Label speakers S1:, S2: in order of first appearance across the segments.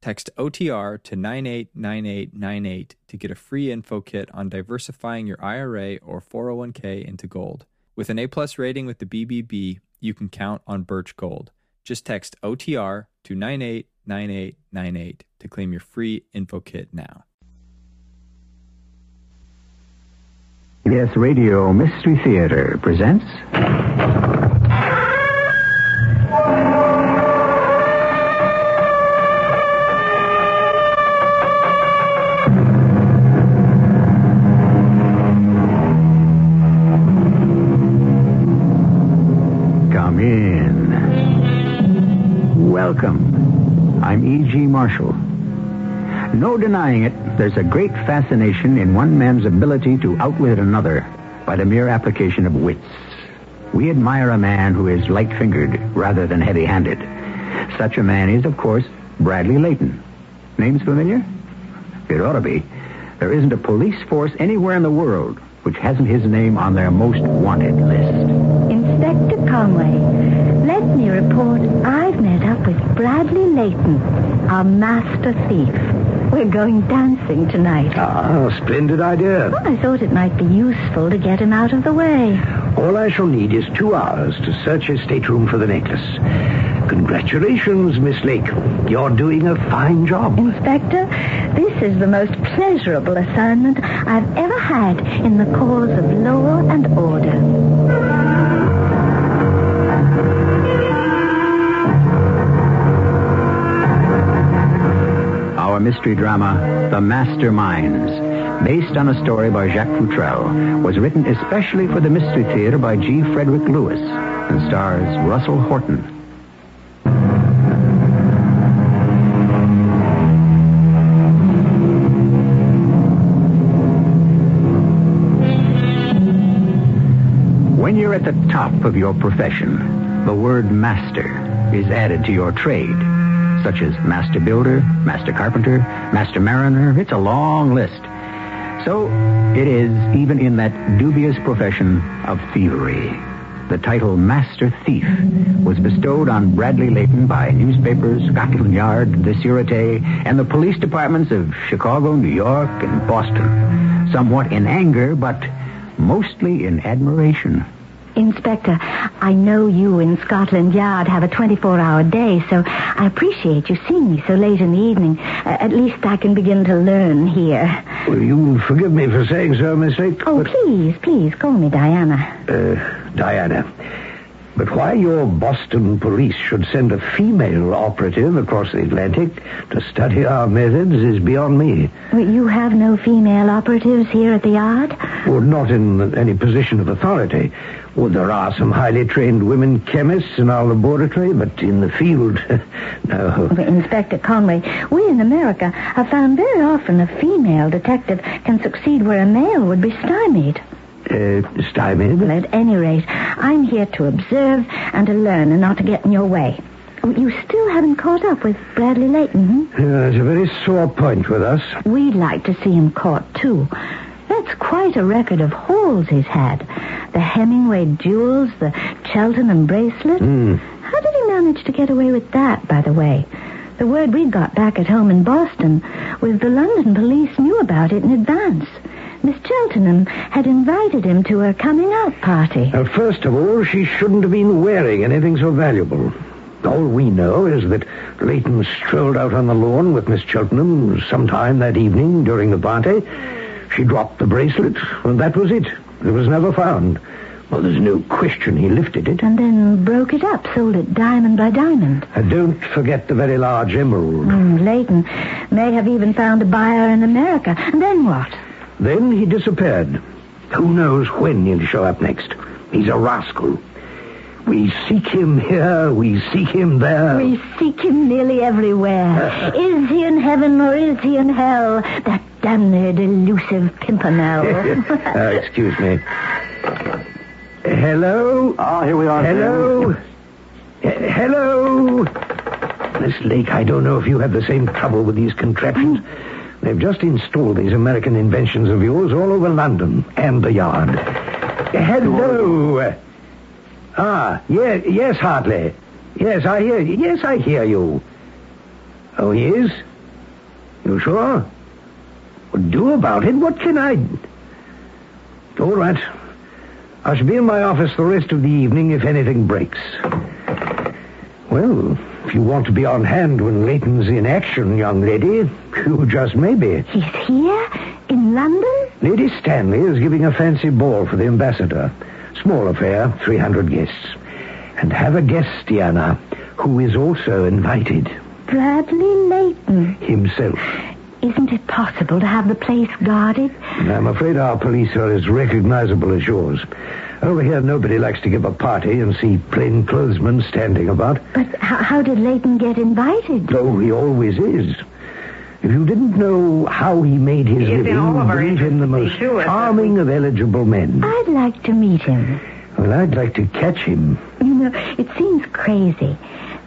S1: Text OTR to 989898 to get a free info kit on diversifying your IRA or 401k into gold. With an A plus rating with the BBB, you can count on Birch Gold. Just text OTR to 989898 to claim your free info kit now.
S2: Yes, Radio Mystery Theater presents. Welcome. I'm E.G. Marshall. No denying it, there's a great fascination in one man's ability to outwit another by the mere application of wits. We admire a man who is light-fingered rather than heavy-handed. Such a man is, of course, Bradley Layton. Name's familiar? It ought to be. There isn't a police force anywhere in the world which hasn't his name on their most wanted list.
S3: Inspector Conway, let me report I've met with Bradley Layton, our master thief. We're going dancing tonight.
S4: Ah, splendid idea.
S3: I thought it might be useful to get him out of the way.
S4: All I shall need is two hours to search his stateroom for the necklace. Congratulations, Miss Lake. You're doing a fine job.
S3: Inspector, this is the most pleasurable assignment I've ever had in the cause of law and order.
S2: Mystery drama, The Masterminds, based on a story by Jacques Futrelle, was written especially for the Mystery Theater by G. Frederick Lewis and stars Russell Horton. When you're at the top of your profession, the word master is added to your trade, such as master builder, master carpenter, master mariner. It's a long list. So it is even in that dubious profession of thievery. The title Master Thief was bestowed on Bradley Layton by newspapers, Scotland Yard, the Sûreté, and the police departments of Chicago, New York, and Boston. Somewhat in anger, but mostly in admiration.
S3: Inspector, I know you in Scotland Yard have a 24-hour day, so I appreciate you seeing me so late in the evening. Uh, at least I can begin to learn here.
S4: Will you forgive me for saying so, Miss Lake?
S3: Oh,
S4: but,
S3: please, please, call me Diana.
S4: uh, Diana. But why your Boston police should send a female operative across the Atlantic to study our methods is beyond me.
S3: You have no female operatives here at the yard?
S4: Well, not in any position of authority. Well, there are some highly trained women chemists in our laboratory, but in the field, no.
S3: Inspector Conway, we in America have found very often a female detective can succeed where a male would be stymied.
S4: Uh, stymied?
S3: Well, at any rate, I'm here to observe and to learn and not to get in your way. Oh, You still haven't caught up with Bradley Layton, hmm?
S4: Yeah, it's a very sore point with us.
S3: We'd like to see him caught, too. That's quite a record of hauls he's had. The Hemingway jewels, the Cheltenham bracelet.
S4: Hmm.
S3: How did he manage to get away with that, by the way? The word we got back at home in Boston was the London police knew about it in advance. Miss Cheltenham had invited him to her coming out party.
S4: Uh, first of all, she shouldn't have been wearing anything so valuable. All we know is that Leighton strolled out on the lawn with Miss Cheltenham sometime that evening during the party. She dropped the bracelet, and that was it. It was never found. Well, there's no question he lifted it.
S3: And then broke it up, sold it diamond by diamond.
S4: And don't forget the very large emerald.
S3: Hmm, Leighton may have even found a buyer in America. And then what?
S4: Then he disappeared. Who knows when he'll show up next? He's a rascal. We seek him here, we seek him there.
S3: We seek him nearly everywhere. is he in heaven or is he in hell? That damned elusive pimpernel.
S4: uh, excuse me. Hello?
S5: Ah, here we are.
S4: Hello? Uh, hello? Miss Lake, I don't know if you have the same trouble with these contraptions. They've just installed these American inventions of yours all over London and the yard. Hello. Ah, yes, yes, Hartley. Yes, I hear you. Yes, I hear you. Oh, he is? You sure? Well, do about it. What can I... All right. I shall be in my office the rest of the evening if anything breaks. Well, if you want to be on hand when Leighton's in action, young lady, you just may be.
S3: He's here? In London?
S4: Lady Stanley is giving a fancy ball for the ambassador. Small affair, 300 guests. And have a guest, Diana, who is also invited.
S3: Bradley Leighton.
S4: Himself.
S3: Isn't it possible to have the place guarded?
S4: I'm afraid our police are as recognizable as yours. Over here, nobody likes to give a party and see plainclothesmen standing about.
S3: But how, how did Leighton get invited?
S4: Oh, he always is. If you didn't know how he made his
S5: He
S4: living, you'd
S5: our
S4: believe him the most
S5: interests, too,
S4: charming of eligible men.
S3: I'd like to meet him.
S4: Well, I'd like to catch him.
S3: You know, it seems crazy.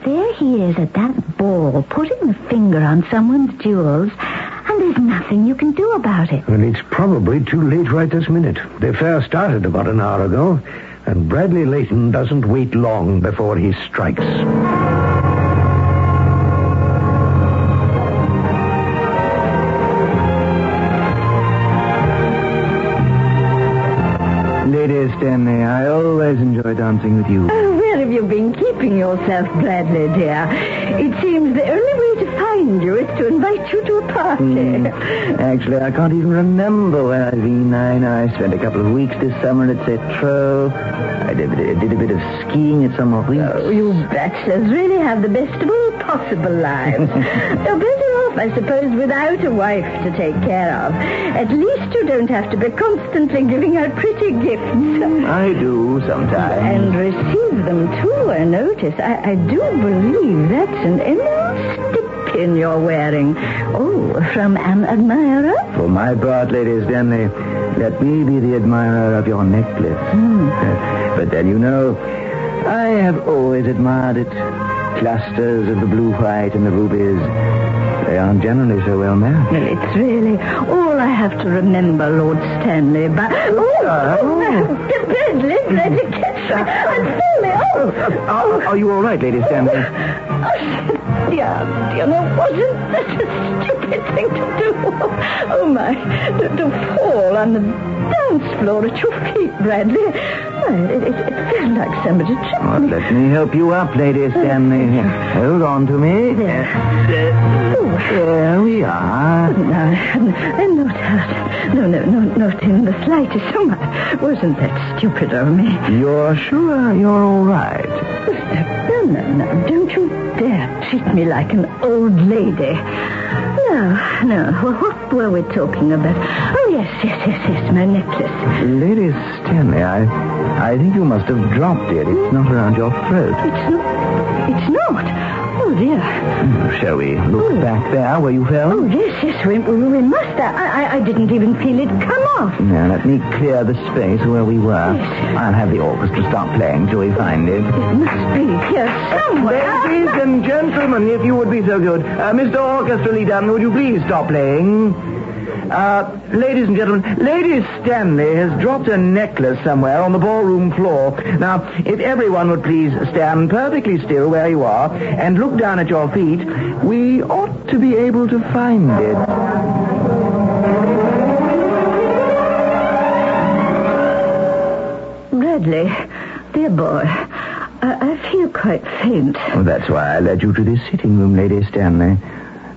S3: There he is at that ball, putting the finger on someone's jewels, and there's nothing you can do about it.
S4: Well, it's probably too late right this minute. The affair started about an hour ago, and Bradley Leighton doesn't wait long before he strikes.
S5: Lady Stanley, I always enjoy dancing with you.
S3: Oh, Have you been keeping yourself, Bradley, dear? It seems the only way to find you is to invite you to a party.
S5: Hmm. Actually, I can't even remember where I've been. I I spent a couple of weeks this summer at Cetro. I did, did a bit of skiing at some of weeks.
S3: Oh, you bachelors really have the best of all possible lives. You're better off, I suppose, without a wife to take care of. At least you don't have to be constantly giving out pretty gifts.
S5: I do sometimes.
S3: And receive them, too, I notice. I, I do believe that's an emerald stick pin you're wearing. Oh, from an admirer?
S5: For my part, Lady Stanley, let me be the admirer of your necklace. Uh, but then, you know, I have always admired it. Clusters of the blue white and the rubies. They aren't generally so well matched.
S3: Well, it's really all I have to remember, Lord Stanley. But oh,
S5: Uh,
S3: oh. Bradley, Bradley, catch me! I'm falling. Oh,
S5: Are, are you all right, Lady Stanley?
S3: oh, dear, dear, no, wasn't that a stupid thing to do? Oh my, to, to fall on the dance floor at your feet, Bradley. Well, it, it, it felt like somebody tripped
S5: Well,
S3: me.
S5: let me help you up, Lady Stanley. Hold on to me.
S3: There. Oh,
S5: There we are.
S3: Oh, no, I'm not hurt. No, no, no, not in the slightest. Oh, my. Wasn't that stupid of me?
S5: You're sure you're all right?
S3: Oh, no, no, no. Don't you dare treat me like an old lady. No, no. Well, what were we talking about? Oh, yes, yes, yes, yes, my necklace.
S5: Lady Stanley, I, I think you must have dropped it. It's not around your throat.
S3: It's not. It's not. Oh, dear.
S5: Shall we look back there where you fell?
S3: Oh, yes, yes, we, we, must. I, I, I didn't even feel it come off.
S5: Now, let me clear the space where we were.
S3: Yes.
S5: I'll have the orchestra stop playing till we find it.
S3: It must be here somewhere.
S5: Ladies and gentlemen, if you would be so good. Uh, Mr. Orchestra Leader, would you please stop playing? Uh, ladies and gentlemen, Lady Stanley has dropped a necklace somewhere on the ballroom floor. Now, if everyone would please stand perfectly still where you are and look down at your feet, we ought to be able to find it.
S3: Bradley, dear boy, I, I feel quite faint.
S5: Well, that's why I led you to this sitting room, Lady Stanley,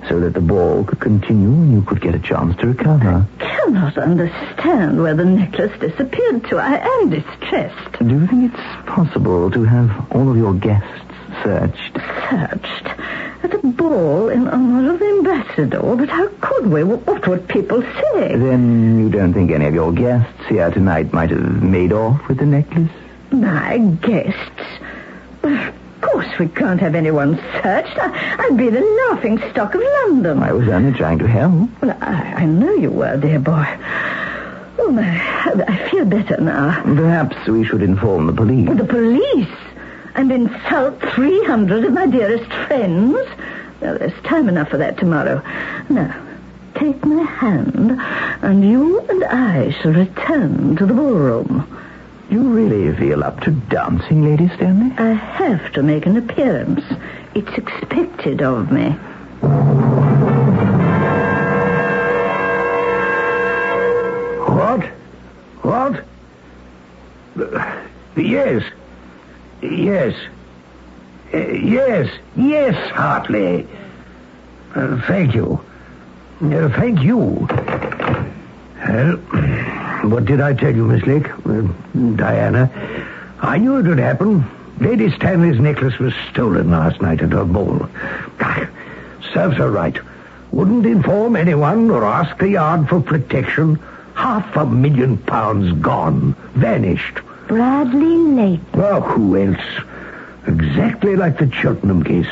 S5: so that the ball could continue and you could get a chance to recover.
S3: I cannot understand where the necklace disappeared to. I am distressed.
S5: Do you think it's possible to have all of your guests searched?
S3: Searched at a ball in honor of the ambassador. But how could we? What would people say?
S5: Then you don't think any of your guests here tonight might have made off with the necklace?
S3: My guests. Of course we can't have anyone searched. I, I'd be the laughing stock of London.
S5: I was only trying to help.
S3: Well, I, I know you were, dear boy. Oh, my, I feel better now.
S5: Perhaps we should inform the police.
S3: The police? And insult 300 of my dearest friends? Well, there's time enough for that tomorrow. Now, take my hand, and you and I shall return to the ballroom.
S5: Do you really feel up to dancing, Lady Stanley?
S3: I have to make an appearance. It's expected of me.
S4: What? What? Uh, Yes. Yes. Uh, Yes. Yes, Hartley. Uh, thank you. Uh, thank you. Well, what did I tell you, Miss Lake? Uh, Diana, I knew it would happen. Lady Stanley's necklace was stolen last night at her ball. Ah, serves her right. Wouldn't inform anyone or ask the yard for protection. Half a million pounds gone. Vanished.
S3: Bradley Lake.
S4: Well, who else? Exactly like the Cheltenham case.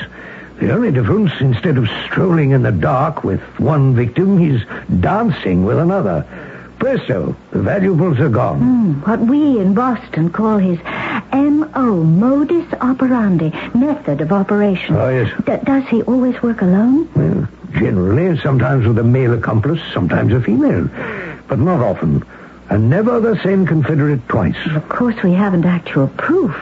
S4: The only difference, instead of strolling in the dark with one victim, he's dancing with another. Presto, the valuables are gone.
S3: Hmm, what we in Boston call his M.O., modus operandi, method of operation.
S4: Oh, yes.
S3: D- does he always work alone?
S4: Well, generally, sometimes with a male accomplice, sometimes a female. But not often. And never the same confederate twice.
S3: Of course, we haven't actual proof.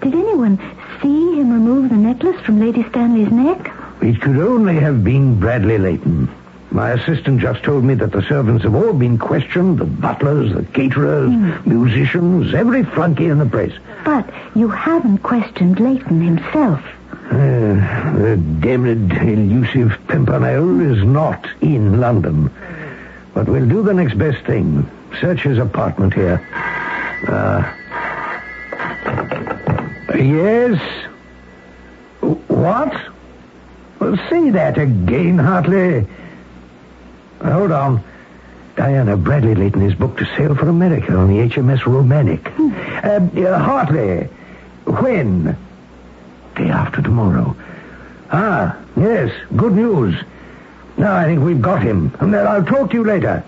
S3: Did anyone see him remove the necklace from Lady Stanley's neck?
S4: It could only have been Bradley Layton. My assistant just told me that the servants have all been questioned, the butlers, the caterers, musicians, every flunky in the place.
S3: But you haven't questioned Leighton himself.
S4: Uh, the damned elusive Pimpernel is not in London. But we'll do the next best thing. Search his apartment here. Uh, yes? What? Well, say that again, Hartley. Hold on. Diana Bradley Layton is booked to sail for America on the HMS Romantic. Uh, uh, Hartley, when? Day after tomorrow. Ah, yes, good news. Now I think we've got him. I'll talk to you later.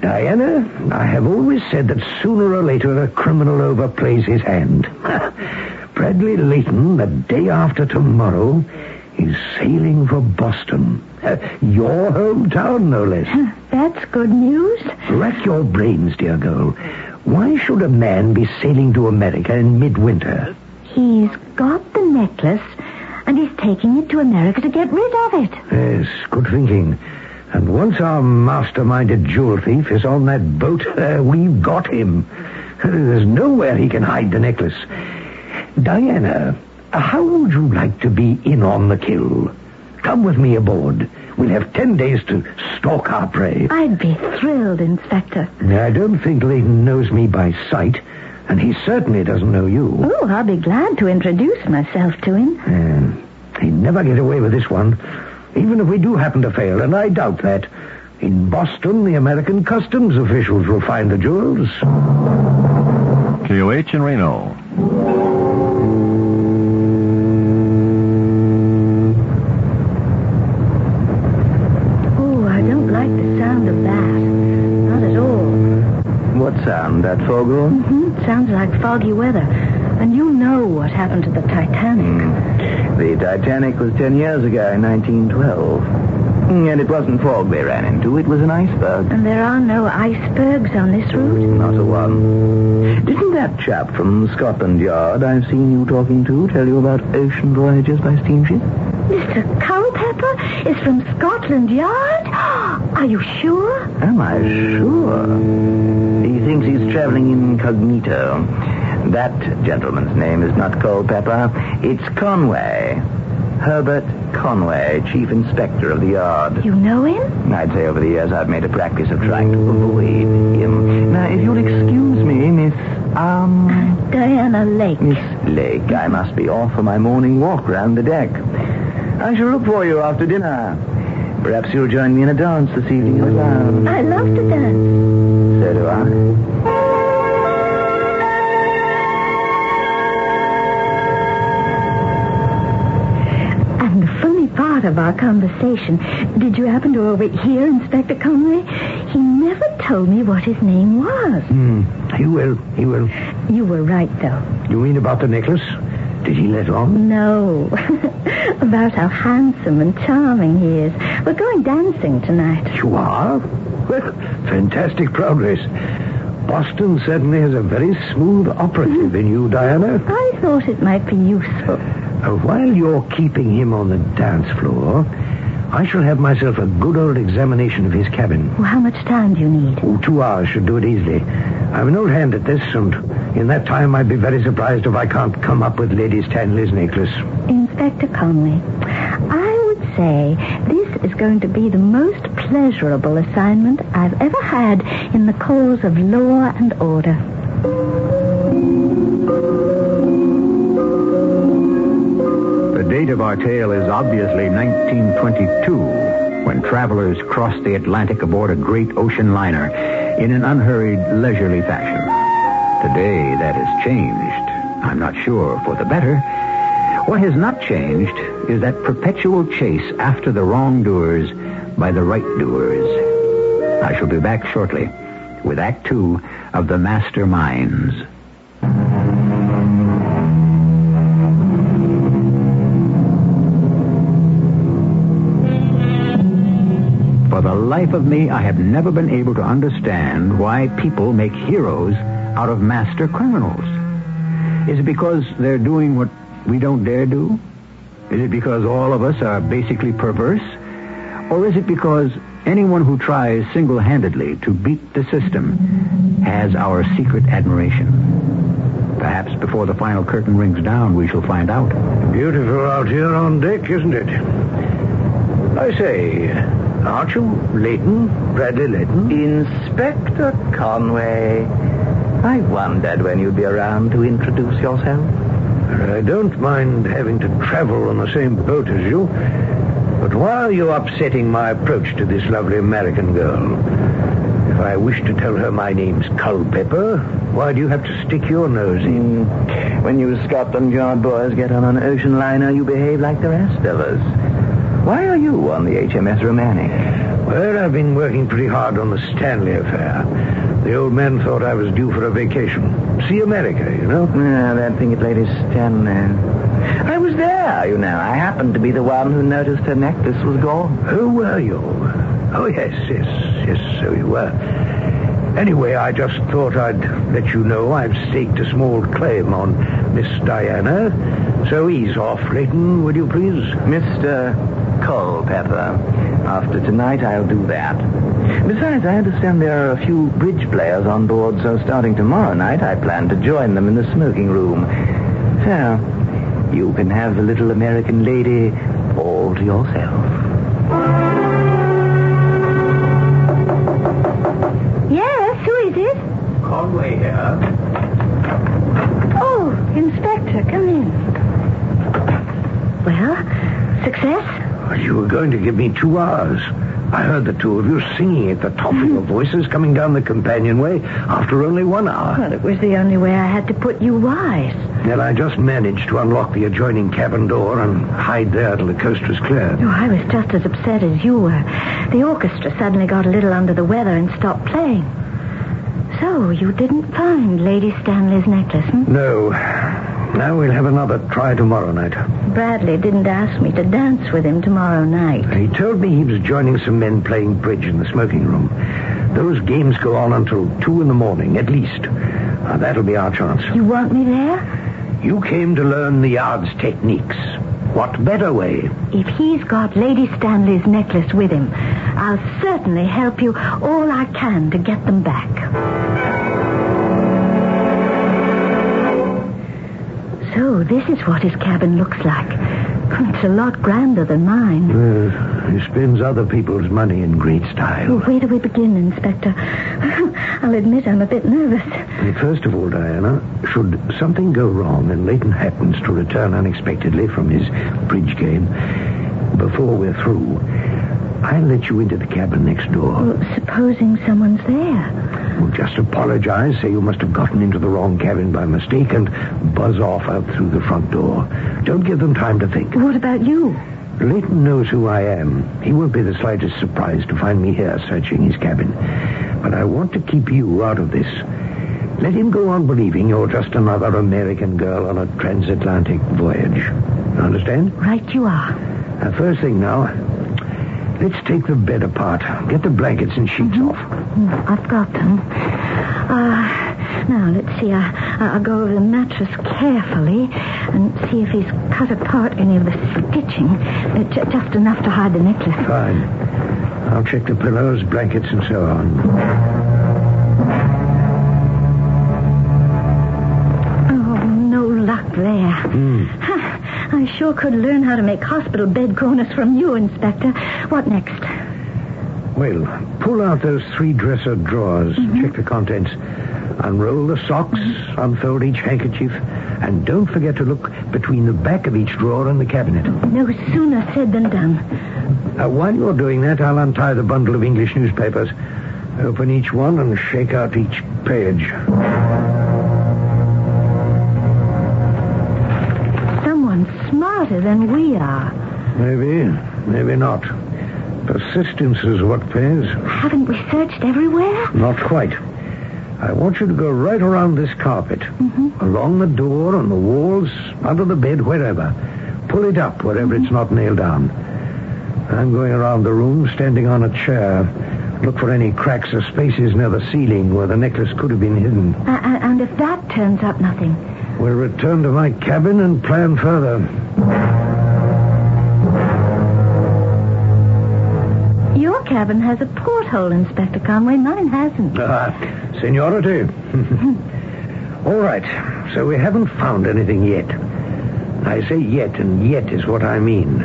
S4: Diana, I have always said that sooner or later a criminal overplays his hand. Bradley Layton, the day after tomorrow, is sailing for Boston. Your hometown, no less.
S3: That's good news.
S4: Rack your brains, dear girl. Why should a man be sailing to America in midwinter?
S3: He's got the necklace, and he's taking it to America to get rid of it.
S4: Yes, good thinking. And once our masterminded jewel thief is on that boat, uh, we've got him. There's nowhere he can hide the necklace. Diana, how would you like to be in on the kill? Come with me aboard. We'll have ten days to stalk our prey.
S3: I'd be thrilled, Inspector.
S4: I don't think Layton knows me by sight, and he certainly doesn't know you.
S3: Oh, I'll be glad to introduce myself to him.
S4: Uh, he'd never get away with this one, even if we do happen to fail, and I doubt that. In Boston, the American customs officials will find the jewels.
S6: KOH in Reno.
S3: Oh, I don't like the sound of that. Not at all.
S5: What sound, that foghorn?
S3: Hmm, sounds like foggy weather. And you know what happened to the Titanic.
S5: The Titanic was ten years ago in 1912. Mm, And it wasn't fog they ran into, it was an iceberg.
S3: And there are no icebergs on this route?
S5: Not a one. Didn't that chap from Scotland Yard I've seen you talking to tell you about ocean voyages by steamship?
S3: Mr. Culpepper is from Scotland Yard? Are you sure?
S5: Am I sure? He thinks he's traveling incognito. That gentleman's name is not Culpepper. It's Conway. Herbert Conway, Chief Inspector of the Yard.
S3: You know him?
S5: I'd say over the years I've made a practice of trying to avoid him. Now, if you'll excuse me, Miss, um...
S3: Diana Lake.
S5: Miss Lake, I must be off for my morning walk round the deck. I shall look for you after dinner. Perhaps you'll join me in a dance this evening.
S3: I love to dance.
S5: So do I.
S3: And the funny part of our conversation, did you happen to overhear Inspector Conway? He never told me what his name was.
S4: Mm, he will, he will.
S3: You were right, though.
S4: You mean about the necklace? Did he let on?
S3: No. About how handsome and charming he is. We're going dancing tonight.
S4: You are? Well, fantastic progress. Boston certainly has a very smooth operative in you, Diana.
S3: I thought it might be useful.
S4: Uh, while you're keeping him on the dance floor, I shall have myself a good old examination of his cabin.
S3: Well, how much time do you need?
S4: Oh, two hours should do it easily. I'm an old hand at this, and in that time I'd be very surprised if I can't come up with Lady Stanley's necklace.
S3: Inspector Conway, I would say this is going to be the most pleasurable assignment I've ever had in the cause of law and order.
S2: Date of our tale is obviously 1922, when travelers crossed the Atlantic aboard a great ocean liner in an unhurried, leisurely fashion. Today, that has changed. I'm not sure for the better. What has not changed is that perpetual chase after the wrongdoers by the right doers. I shall be back shortly with Act Two of The Master For the life of me, I have never been able to understand why people make heroes out of master criminals. Is it because they're doing what we don't dare do? Is it because all of us are basically perverse? Or is it because anyone who tries single-handedly to beat the system has our secret admiration? Perhaps before the final curtain rings down, we shall find out.
S4: Beautiful out here on deck, isn't it? I say, aren't you Leighton? Bradley Leighton?
S7: Inspector Conway. I wondered when you'd be around to introduce yourself.
S4: I don't mind having to travel on the same boat as you. But why are you upsetting my approach to this lovely American girl? If I wish to tell her my name's Culpepper, why do you have to stick your nose in? Mm.
S7: When you Scotland Yard boys get on an ocean liner, you behave like the rest of us. Why are you on the HMS Romani?
S4: Well, I've been working pretty hard on the Stanley affair. The old man thought I was due for a vacation. See America, you know?
S7: Yeah, that thing at Lady Stanley. I was there, you know. I happened to be the one who noticed her necklace was gone.
S4: Who were you? Oh, yes, yes, yes, so you were. Anyway, I just thought I'd let you know I've staked a small claim on Miss Diana. So ease off, Leighton, would you please?
S7: Mr. Culpepper. After tonight, I'll do that. Besides, I understand there are a few bridge players on board, so starting tomorrow night, I plan to join them in the smoking room. So, you can have the little American lady all to yourself.
S3: Yes, who is it?
S4: Conway here.
S3: Oh, Inspector, come in. Well, success?
S4: You were going to give me two hours. I heard the two of you singing at the top of your voices coming down the companionway after only one hour.
S3: Well, it was the only way I had to put you wise.
S4: Then I just managed to unlock the adjoining cabin door and hide there till the coast was clear.
S3: Oh, I was just as upset as you were. The orchestra suddenly got a little under the weather and stopped playing. So, you didn't find Lady Stanley's necklace, hmm?
S4: No. Now we'll have another try tomorrow night.
S3: Bradley didn't ask me to dance with him tomorrow night.
S4: He told me he was joining some men playing bridge in the smoking room. Those games go on until two in the morning, at least. Now, that'll be our chance.
S3: You want me there?
S4: You came to learn the yard's techniques. What better way?
S3: If he's got Lady Stanley's necklace with him, I'll certainly help you all I can to get them back. So, this is what his cabin looks like. It's a lot grander than mine.
S4: Uh, he spends other people's money in great style.
S3: Oh, where do we begin, Inspector? I'll admit I'm a bit nervous.
S4: First of all, Diana, should something go wrong and Leighton happens to return unexpectedly from his bridge game, before we're through, I'll let you into the cabin next door.
S3: Well, supposing someone's there.
S4: Well, just apologize, say you must have gotten into the wrong cabin by mistake, and buzz off out through the front door. Don't give them time to think.
S3: What about you?
S4: Leighton knows who I am. He won't be the slightest surprise to find me here searching his cabin. But I want to keep you out of this. Let him go on believing you're just another American girl on a transatlantic voyage. Understand?
S3: Right you are.
S4: Now, first thing now, let's take the bed apart. Get the blankets and sheets off.
S3: Mm, I've got them. Uh, now, let's see. I, I'll go over the mattress carefully and see if he's cut apart any of the stitching. Uh, j- just enough to hide the necklace.
S4: Fine. I'll check the pillows, blankets, and so on.
S3: Oh, no luck there.
S4: Hmm.
S3: I sure could learn how to make hospital bed corners from you, Inspector. What next?
S4: Well, pull out those three dresser drawers. Check the contents. Unroll the socks, unfold each handkerchief, and don't forget to look between the back of each drawer and the cabinet.
S3: No sooner said than done.
S4: Uh, while you're doing that, I'll untie the bundle of English newspapers. Open each one and shake out each page.
S3: Smarter than we are.
S4: Maybe, maybe not. Persistence is what pays.
S3: Haven't we searched everywhere?
S4: Not quite. I want you to go right around this carpet. Along the door, on the walls, under the bed, wherever. Pull it up wherever it's not nailed down. I'm going around the room, standing on a chair. Look for any cracks or spaces near the ceiling where the necklace could have been hidden.
S3: Uh, uh, and if that turns up nothing?
S4: We'll return to my cabin and plan further.
S3: Cabin has a porthole, Inspector Conway. Mine hasn't.
S4: Ah, seniority. All right. So we haven't found anything yet. I say yet, and yet is what I mean.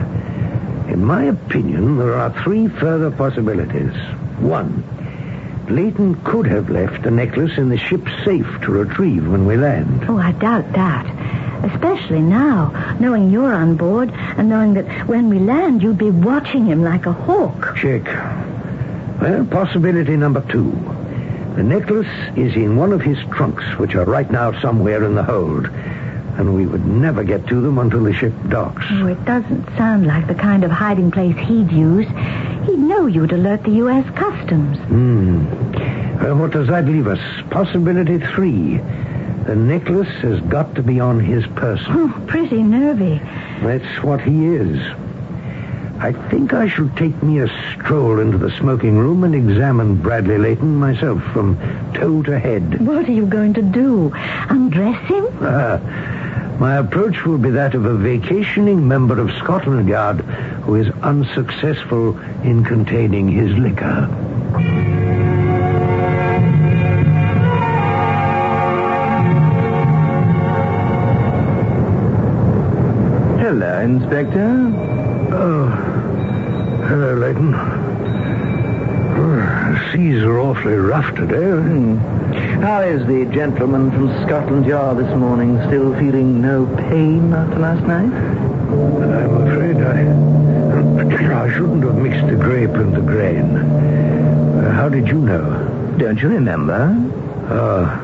S4: In my opinion, there are three further possibilities. One, Leighton could have left the necklace in the ship's safe to retrieve when we land.
S3: Oh, I doubt that. Especially now, knowing you're on board and knowing that when we land, you'd be watching him like a hawk.
S4: Check. Well, possibility number two. The necklace is in one of his trunks, which are right now somewhere in the hold. And we would never get to them until the ship docks.
S3: Oh, it doesn't sound like the kind of hiding place he'd use. He'd know you'd alert the U.S. Customs.
S4: Hmm. Well, what does that leave us? Possibility three. The necklace has got to be on his person.
S3: Oh, pretty nervy.
S4: That's what he is. I think I shall take me a stroll into the smoking room and examine Bradley Layton myself from toe to head.
S3: What are you going to do? Undress him?
S4: Ah, my approach will be that of a vacationing member of Scotland Yard who is unsuccessful in containing his liquor.
S5: Inspector.
S4: Oh, hello, Layton. Oh, the seas are awfully rough today.
S5: Hmm. How is the gentleman from Scotland Yard this morning? Still feeling no pain after last night?
S4: I'm afraid I, I shouldn't have mixed the grape and the grain. Uh, how did you know?
S5: Don't you remember?
S4: Ah,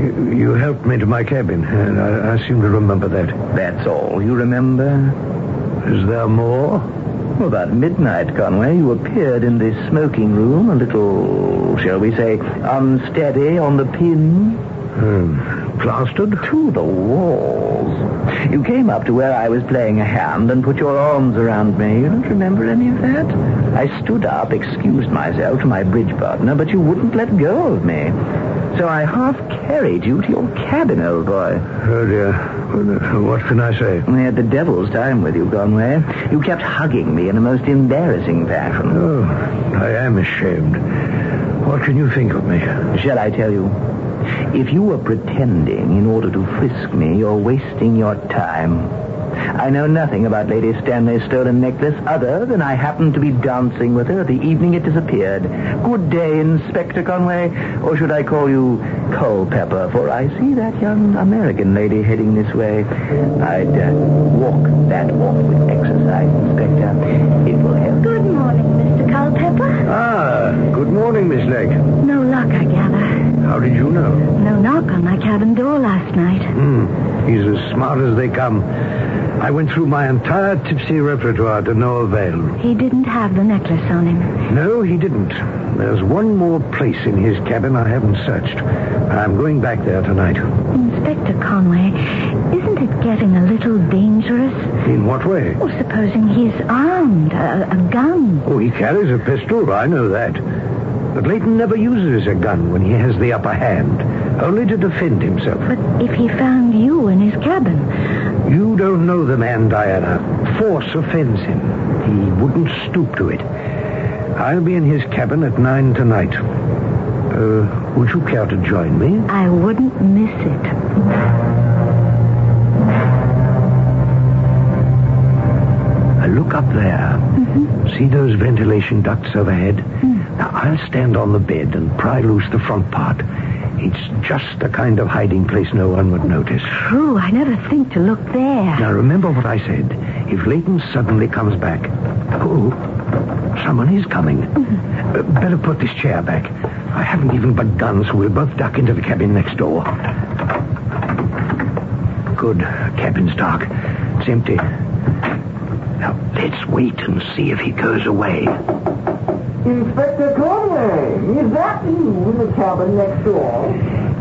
S4: you, you helped me to my cabin, and I, I seem to remember that.
S5: That's all you remember?
S4: Is there more?
S5: About midnight, Conway, you appeared in the smoking room, a little, shall we say, unsteady on the pin.
S4: Um, plastered?
S5: To the walls. You came up to where I was playing a hand and put your arms around me. You don't remember any of that? I stood up, excused myself to my bridge partner, but you wouldn't let go of me. So I half carried you to your cabin, old boy.
S4: Oh, dear. What can I say?
S5: We had the devil's time with you, Conway. You kept hugging me in a most embarrassing fashion.
S4: Oh, I am ashamed. What can you think of me?
S5: Shall I tell you? If you were pretending in order to frisk me, you're wasting your time. I know nothing about Lady Stanley's stolen necklace other than I happened to be dancing with her the evening it disappeared. Good day, Inspector Conway. Or should I call you Culpepper? For I see that young American lady heading this way. I'd uh, walk that off with exercise, Inspector. It will help.
S3: Good morning, Mr. Culpepper.
S4: Ah, good morning, Miss Legg.
S3: No luck, I gather.
S4: How did you know?
S3: No knock on my cabin door last night.
S4: Hmm. He's as smart as they come. I went through my entire tipsy repertoire to no avail.
S3: He didn't have the necklace on him.
S4: No, he didn't. There's one more place in his cabin I haven't searched. I'm going back there tonight.
S3: Inspector Conway, isn't it getting a little dangerous?
S4: In what way?
S3: Well, supposing he's armed, a, a gun.
S4: Oh, he carries a pistol. I know that. But Leighton never uses a gun when he has the upper hand, only to defend himself.
S3: But if he found you in his cabin,
S4: You don't know the man, Diana. Force offends him. He wouldn't stoop to it. I'll be in his cabin at nine tonight. Uh, would you care to join me?
S3: I wouldn't miss it.
S4: Uh, look up there. See those ventilation ducts overhead? Now, I'll stand on the bed and pry loose the front part. It's just the kind of hiding place no one would notice.
S3: True, I never think to look there.
S4: Now, remember what I said. If Leighton suddenly comes back... Oh, someone is coming. Uh, better put this chair back. I haven't even begun, so we'll both duck into the cabin next door. Good. Cabin's dark. It's empty. Now, let's wait and see if he goes away.
S7: Inspector Conway, is that you in the cabin next door?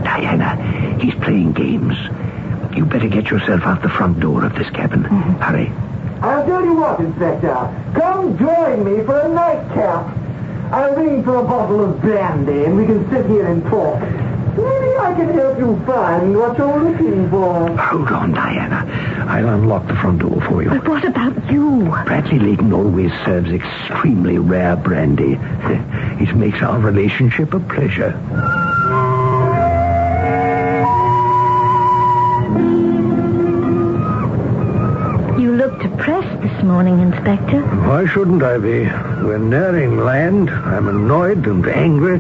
S4: Diana, he's playing games. You better get yourself out the front door of this cabin. Mm-hmm. Hurry.
S7: I'll tell you what, Inspector. Come join me for a nightcap. I'll ring for a bottle of brandy and we can sit here and talk. Maybe I can help you find what you're looking for.
S4: Hold on, Diana. I'll unlock the front door for you.
S3: But what about you?
S4: Bradley Leighton always serves extremely rare brandy. It makes our relationship a pleasure.
S3: You look depressed this morning, Inspector.
S4: Why shouldn't I be? We're nearing land. I'm annoyed and angry,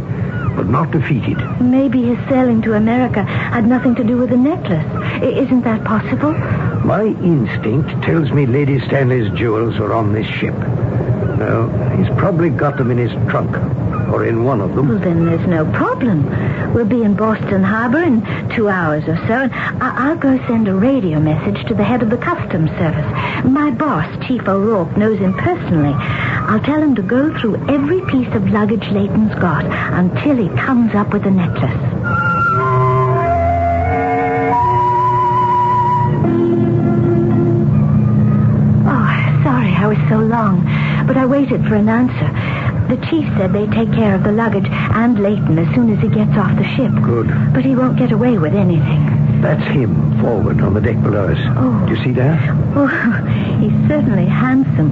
S4: but not defeated.
S3: Maybe his sailing to America had nothing to do with the necklace. I- isn't that possible?
S4: My instinct tells me Lady Stanley's jewels are on this ship. No, he's probably got them in his trunk, or in one of them.
S3: Well, then there's no problem. We'll be in Boston Harbor in two hours or so, and I- I'll go send a radio message to the head of the Customs Service. My boss, Chief O'Rourke, knows him personally. I'll tell him to go through every piece of luggage Leighton's got until he comes up with the necklace. Waited for an answer. The chief said they'd take care of the luggage and Leighton as soon as he gets off the ship.
S4: Good.
S3: But he won't get away with anything.
S4: That's him, forward on the deck below us.
S3: Oh.
S4: Do you see that?
S3: Oh, he's certainly handsome.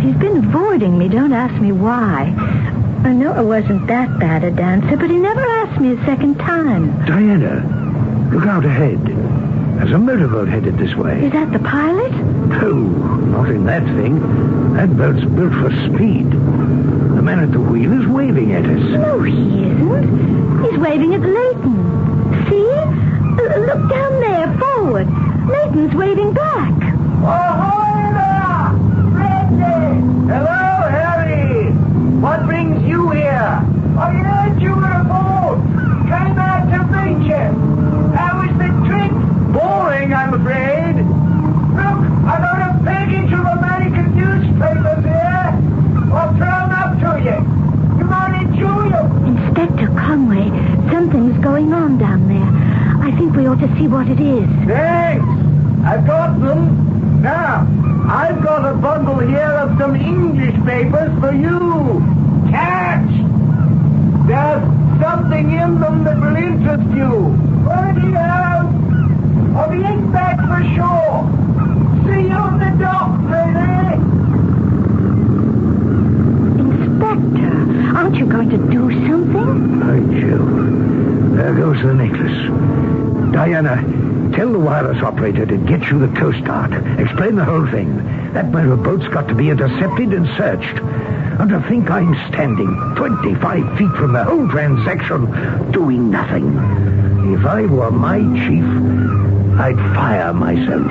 S3: He's been avoiding me. Don't ask me why. I know I wasn't that bad a dancer, but he never asked me a second time.
S4: Diana, look out ahead. There's a motorboat headed this way.
S3: Is that the pilot?
S4: No, not in that thing. That boat's built for speed. The man at the wheel is waving at us.
S3: No, he isn't. He's waving at Leighton. See? Uh, look down there, forward. Leighton's waving back.
S7: Ahoy there! Brandy! Hello, Harry! What brings you here? I heard you were aboard. Came out to meet you. How was the trip? Boring, I'm afraid. Look, I got a package of American newspapers here. I'll throw 'em up to you. You might enjoy 'em.
S3: Inspector Conway, something's going on down there. I think we ought to see what it is.
S7: Thanks. I've got them. Now, I've got a bundle here of some English papers for you. Catch! There's something in them that will interest you. Ready out! I'll be in back for sure. See you on the dock, lady.
S3: Inspector, aren't you going to do something?
S4: By Jove. There goes the necklace. Diana, tell the wireless operator to get you the Coast Guard. Explain the whole thing. That motorboat's got to be intercepted and searched. And to think I'm standing 25 feet from the whole transaction doing nothing. If I were my chief, I'd fire myself.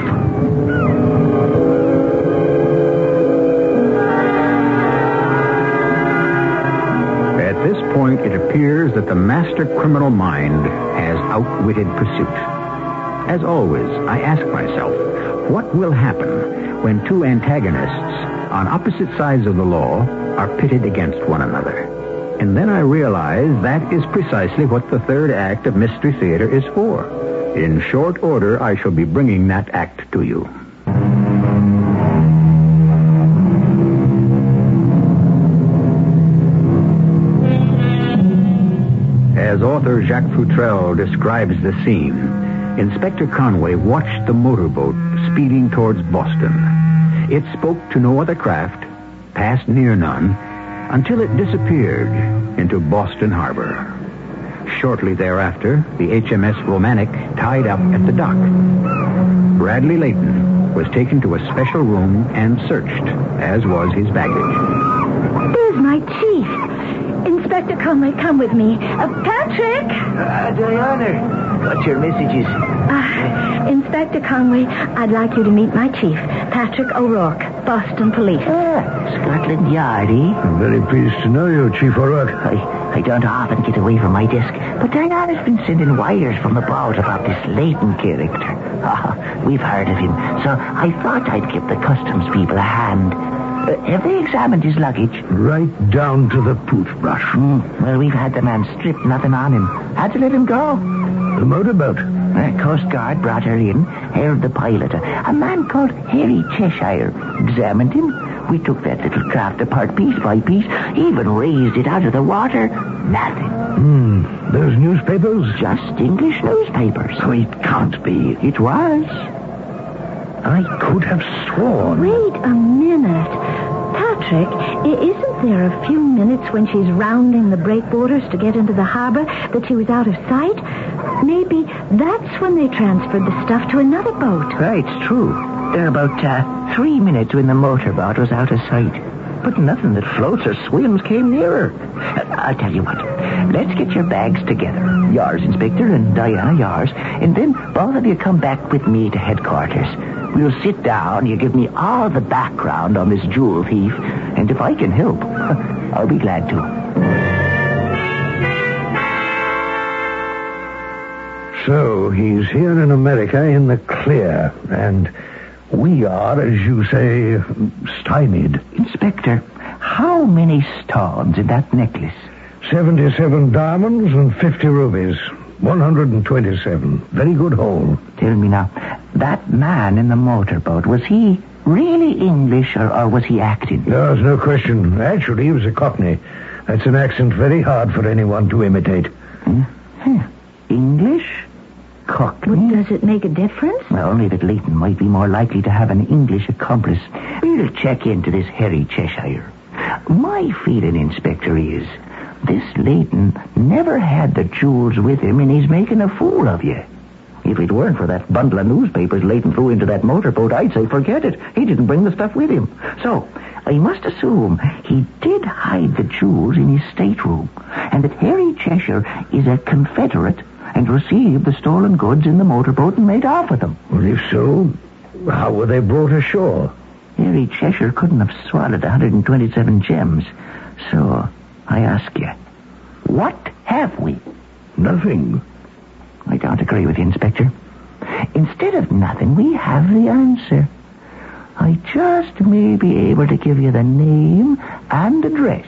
S5: At this
S2: point, it appears that the master criminal mind has outwitted pursuit. As always, I ask myself, what will happen when two antagonists on opposite sides of the law are pitted against one another? And then I realize that is precisely what the third act of Mystery Theater is for. In short order, I shall be bringing that act to you. As author Jacques Futrelle describes the scene, Inspector Conway watched the motorboat speeding towards Boston. It spoke to no other craft, passed near none, until it disappeared into Boston Harbor. Shortly thereafter, the HMS Romantic tied up at the dock. Bradley Layton was taken to a special room and searched, as was his baggage.
S3: There's my chief. Inspector Conway, come with me. Uh, Patrick!
S7: Uh, Diana, what's your messages?
S3: Uh, Inspector Conway, I'd like you to meet my chief, Patrick O'Rourke, Boston Police.
S5: Ah, Scotland Yard, eh?
S4: I'm very pleased to know you, Chief O'Rourke.
S5: I, I don't often get away from my desk, but Diana's been sending wires from abroad about this Leighton character. Ah, we've heard of him, so I thought I'd give the customs people a hand. Uh, have they examined his luggage?
S4: Right down to the toothbrush.
S5: Hmm, well, we've had the man stripped, nothing on him. Had to let him go.
S4: The motorboat.
S5: The Coast Guard brought her in, held the pilot, a man called Harry Cheshire. Examined him. We took that little craft apart piece by piece, even raised it out of the water. Nothing.
S4: Hmm. Those newspapers?
S5: Just English newspapers.
S4: Oh, it can't be.
S5: It was.
S4: I could have sworn.
S3: Wait a minute. Patrick, isn't there a few minutes when she's rounding the breakwaters to get into the harbor that she was out of sight? Maybe that's when they transferred the stuff to another boat.
S5: Right, it's true. There are about uh, three minutes when the motorboat was out of sight. But nothing that floats or swims came nearer. I'll tell you what. Let's get your bags together. Yours, Inspector, and Diana, yours. And then both of you come back with me to headquarters. We'll sit down. You give me all the background on this jewel thief. And if I can help, I'll be glad to.
S4: So he's here in America in the clear, and we are, as you say, stymied.
S5: Inspector, how many stones in that necklace?
S4: 77 diamonds and 50 rubies. 127. Very good haul.
S5: Tell me now, that man in the motorboat, was he really English or, or was he acting?
S4: There's no question. Actually, he was a Cockney. That's an accent very hard for anyone to imitate.
S5: Huh. English? Cockney?
S3: Well, does it make a difference?
S5: Well, only that Leighton might be more likely to have an English accomplice. We'll check into this Harry Cheshire. My feeling, Inspector, is this Leighton never had the jewels with him and he's making a fool of you. If it weren't for that bundle of newspapers Leighton threw into that motorboat, I'd say forget it. He didn't bring the stuff with him. So, I must assume he did hide the jewels in his stateroom, and that Harry Cheshire is a Confederate and received the stolen goods in the motorboat and made off with them.
S4: Well, if so, how were they brought ashore?
S5: Harry Cheshire couldn't have swallowed 127 gems. So, I ask you, what have we?
S4: Nothing.
S5: I don't agree with you, Inspector. Instead of nothing, we have the answer. I just may be able to give you the name and address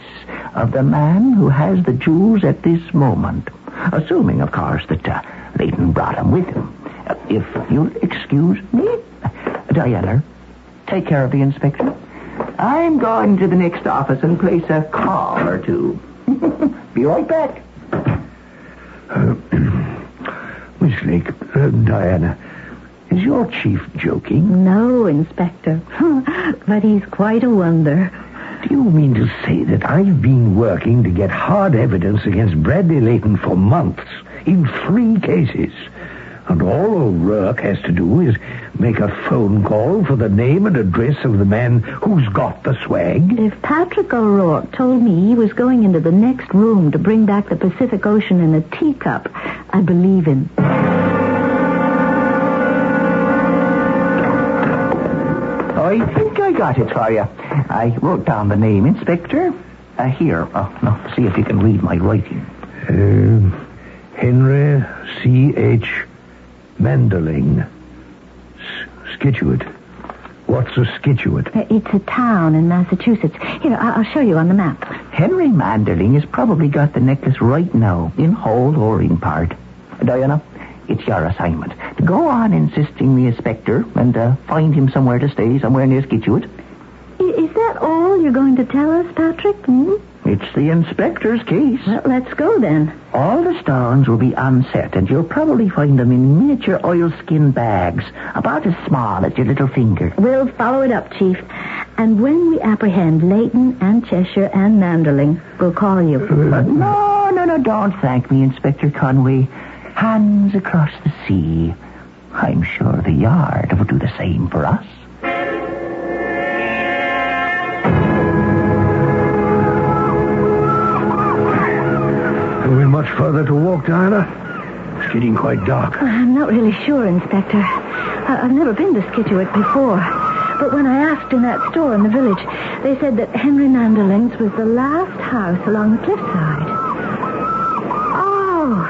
S5: of the man who has the jewels at this moment. Assuming, of course, that uh, Leighton brought him with him. Uh, if you'll excuse me, Diana, take care of the inspector. I'm going to the next office and place a call or two. be right back.
S4: Miss Lake, uh, Diana, is your chief joking?
S3: No, Inspector. but he's quite a wonder.
S4: Do you mean to say that I've been working to get hard evidence against Bradley Layton for months in three cases? And all O'Rourke has to do is make a phone call for the name and address of the man who's got the swag?
S3: If Patrick O'Rourke told me he was going into the next room to bring back the Pacific Ocean in a teacup, I'd believe him.
S5: I think I got it for you. I wrote down the name, Inspector. Uh, here, uh, now, see if you can read my writing.
S4: Uh, Henry C.H. Manderling. S- Scituate. What's a Scituate?
S3: Uh, It's a town in Massachusetts. Here, I- I'll show you on the map.
S5: Henry Manderling has probably got the necklace right now, in whole or in part. Diana, it's your assignment. Go on insisting the inspector and uh, find him somewhere to stay, somewhere near Scituate.
S3: I- Is that all you're going to tell us, Patrick? Hmm?
S5: It's the inspector's case.
S3: Well, let's go then.
S5: All the stones will be unset, and you'll probably find them in miniature oilskin bags, about as small as your little finger.
S3: We'll follow it up, Chief. And when we apprehend Leighton and Cheshire and Manderling, we'll call you.
S5: Uh, no, no, no, don't thank me, Inspector Conway. Hands across the sea. I'm sure the yard will do the same for us.
S4: Have we much further to walk, Diana? It's getting quite dark.
S3: I'm not really sure, Inspector. I- I've never been to Scituate before. But when I asked in that store in the village, they said that Henry Manderling's was the last house along the cliffside. Oh,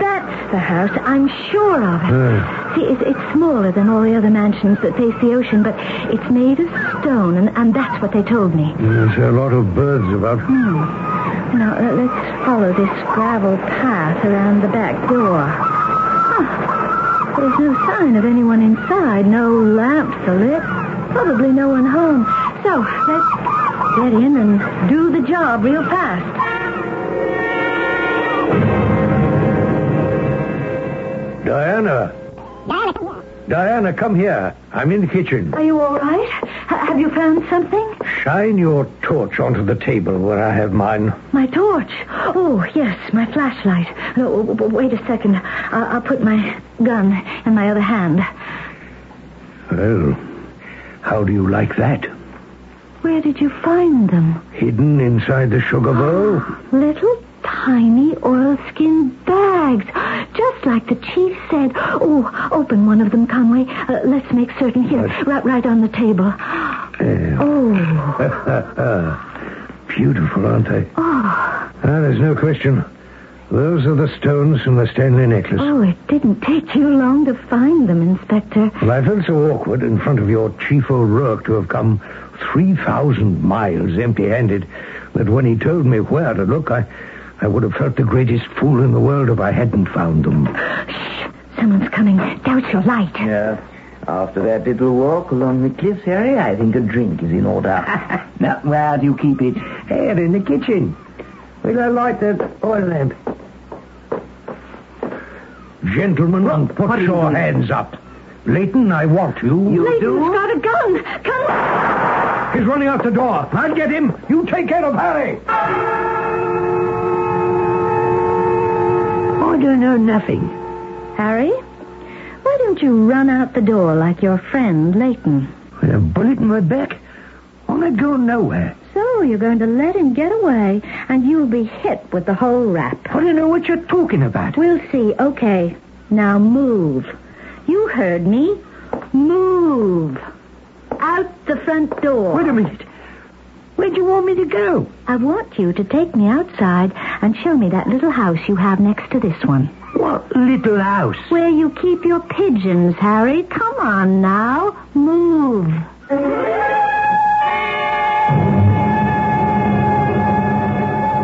S3: that's the house. I'm sure of it.
S4: Uh,
S3: See, it's, it's smaller than all the other mansions that face the ocean, but it's made of stone, and, and that's what they told me.
S4: there's a lot of birds about.
S3: Now, uh, let's follow this gravel path around the back door. Huh. There's no sign of anyone inside. No lamps lit. Probably no one home. So, let's get in and do the job real fast.
S4: Diana! Diana, come here. I'm in the kitchen.
S3: Are you all right? H- have you found something?
S4: Shine your torch onto the table where I have mine.
S3: My torch. Oh, yes, my flashlight. No, wait a second. I'll, I'll put my gun in my other hand.
S4: Well, how do you like that?
S3: Where did you find them?
S4: Hidden inside the sugar bowl?
S3: Little tiny oilskin bags, just like the chief said. Oh, open one of them, Conway. Uh, let's make certain. Here,
S4: Yes.
S3: right, right on the table.
S4: Yeah.
S3: Oh,
S4: Beautiful, aren't they?
S3: oh,
S4: Ah, there's no question. Those are the stones from the Stanley necklace.
S3: oh! It didn't take you long to find them, Inspector.
S4: Well, I felt so awkward in front of your chief O'Rourke to have come 3,000 miles empty-handed that when he told me where to look, I, I would have felt the greatest fool in the world if I hadn't found them.
S3: Shh! Someone's coming. Douse your light.
S5: Yeah. After that little walk along the cliffs, Harry, I think a drink is in order. now, where do you keep it?
S4: Here, in the kitchen. Will I light the oil lamp? Gentlemen, put
S5: what do you
S4: your hands up. Leighton, I want you.
S5: You
S3: Leighton's
S5: do?
S3: got a gun. Come.
S4: He's running out the door. I'll get him. You take care of Harry.
S5: I don't know nothing.
S3: Harry, why don't you run out the door like your friend Leighton?
S4: With a bullet in my back? I'm not going nowhere.
S3: So you're going to let him get away, and you'll be hit with the whole rap.
S4: I don't know what you're talking about.
S3: We'll see. Okay. Now move. You heard me. Move. Out the front door.
S4: Wait a minute. Where do you want me to go?
S3: I want you to take me outside and show me that little house you have next to this one.
S4: What little house?
S3: Where you keep your pigeons, Harry. Come on now. Move.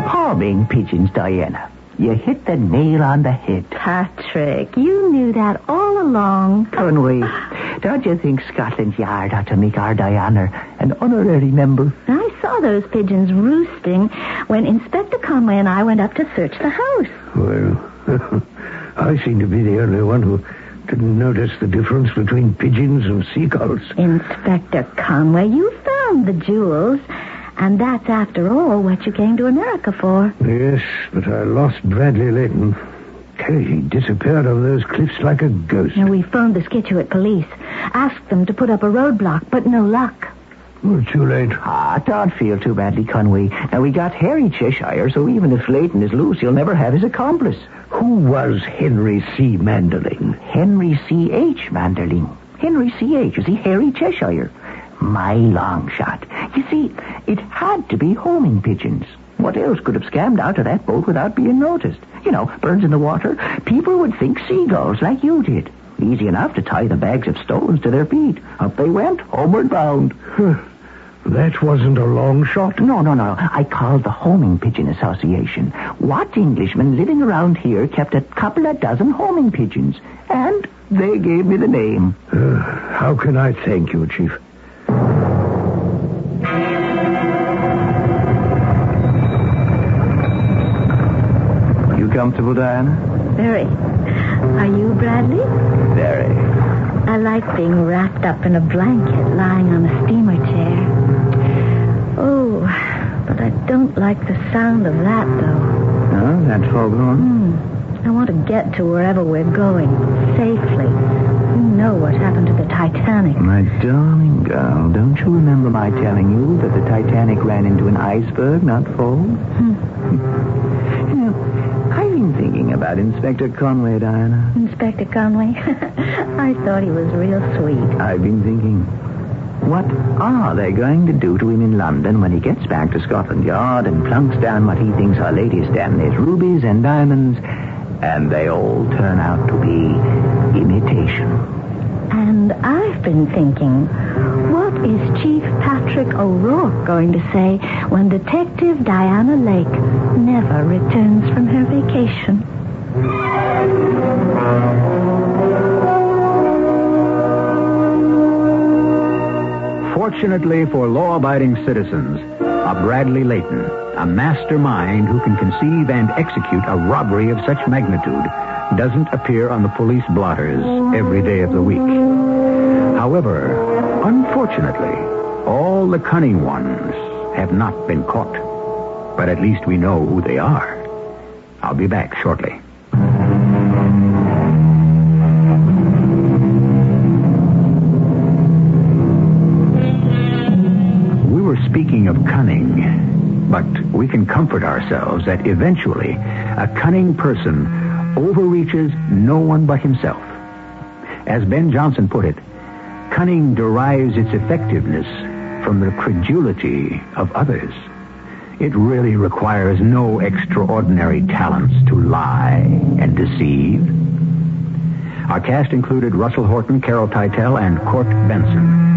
S5: Homing pigeons, Diana. You hit the nail on the head.
S3: Patrick, you knew that all along.
S5: Conway, don't you think Scotland Yard ought to make our Diana an honorary member?
S3: I saw those pigeons roosting when Inspector Conway and I went up to search the house.
S4: Well, I seem to be the only one who didn't notice the difference between pigeons and seagulls.
S3: Inspector Conway, you found the jewels. And that's, after all, what you came to America for.
S4: Yes, but I lost Bradley Layton. He disappeared over those cliffs like a ghost.
S3: Now, we phoned the Scituate police. Asked them to put up a roadblock, but no luck.
S4: Well, too late.
S5: Ah, don't feel too badly, Conway. Now, we got Harry Cheshire, so even if Leighton is loose, he'll never have his accomplice.
S4: Who was Henry C. Manderling?
S5: Henry C.H. Manderling. Henry C.H. Is he Harry Cheshire? My long shot. You see, it had to be homing pigeons. What else could have scammed out of that boat without being noticed? You know, birds in the water. People would think seagulls like you did. Easy enough to tie the bags of stones to their feet. Up they went, homeward bound.
S4: That wasn't a long shot.
S5: No, no, no. I called the Homing Pigeon Association. What Englishman living around here kept a couple of dozen homing pigeons? And they gave me the name.
S4: Uh, how can I thank you, Chief?
S5: You comfortable, Diana?
S3: Very. Are you, Bradley?
S5: Very.
S3: I like being wrapped up in a blanket lying on a steamer chair. Oh, but I don't like the sound of that, though.
S5: Oh, that foghorn?
S3: Hmm. I want to get to wherever we're going safely. You know what happened to the Titanic.
S5: My darling girl, don't you remember my telling you that the Titanic ran into an iceberg, not fall? you about Inspector Conway, Diana.
S3: Inspector Conway? I thought he was real sweet.
S5: I've been thinking, what are they going to do to him in London when he gets back to Scotland Yard and plunks down what he thinks are Lady Stanley's rubies and diamonds, and they all turn out to be imitation?
S3: And I've been thinking, what is Chief Patrick O'Rourke going to say when Detective Diana Lake never returns from her vacation?
S2: Fortunately for law-abiding citizens, a Bradley Layton, a mastermind who can conceive and execute a robbery of such magnitude, doesn't appear on the police blotters every day of the week. However, unfortunately, all the cunning ones have not been caught. But at least we know who they are. I'll be back shortly. Of cunning, but we can comfort ourselves that eventually a cunning person overreaches no one but himself. As Ben Jonson put it, cunning derives its effectiveness from the credulity of others. It really requires no extraordinary talents to lie and deceive. Our cast included Russell Horton, Carol Teitel, and Court Benson.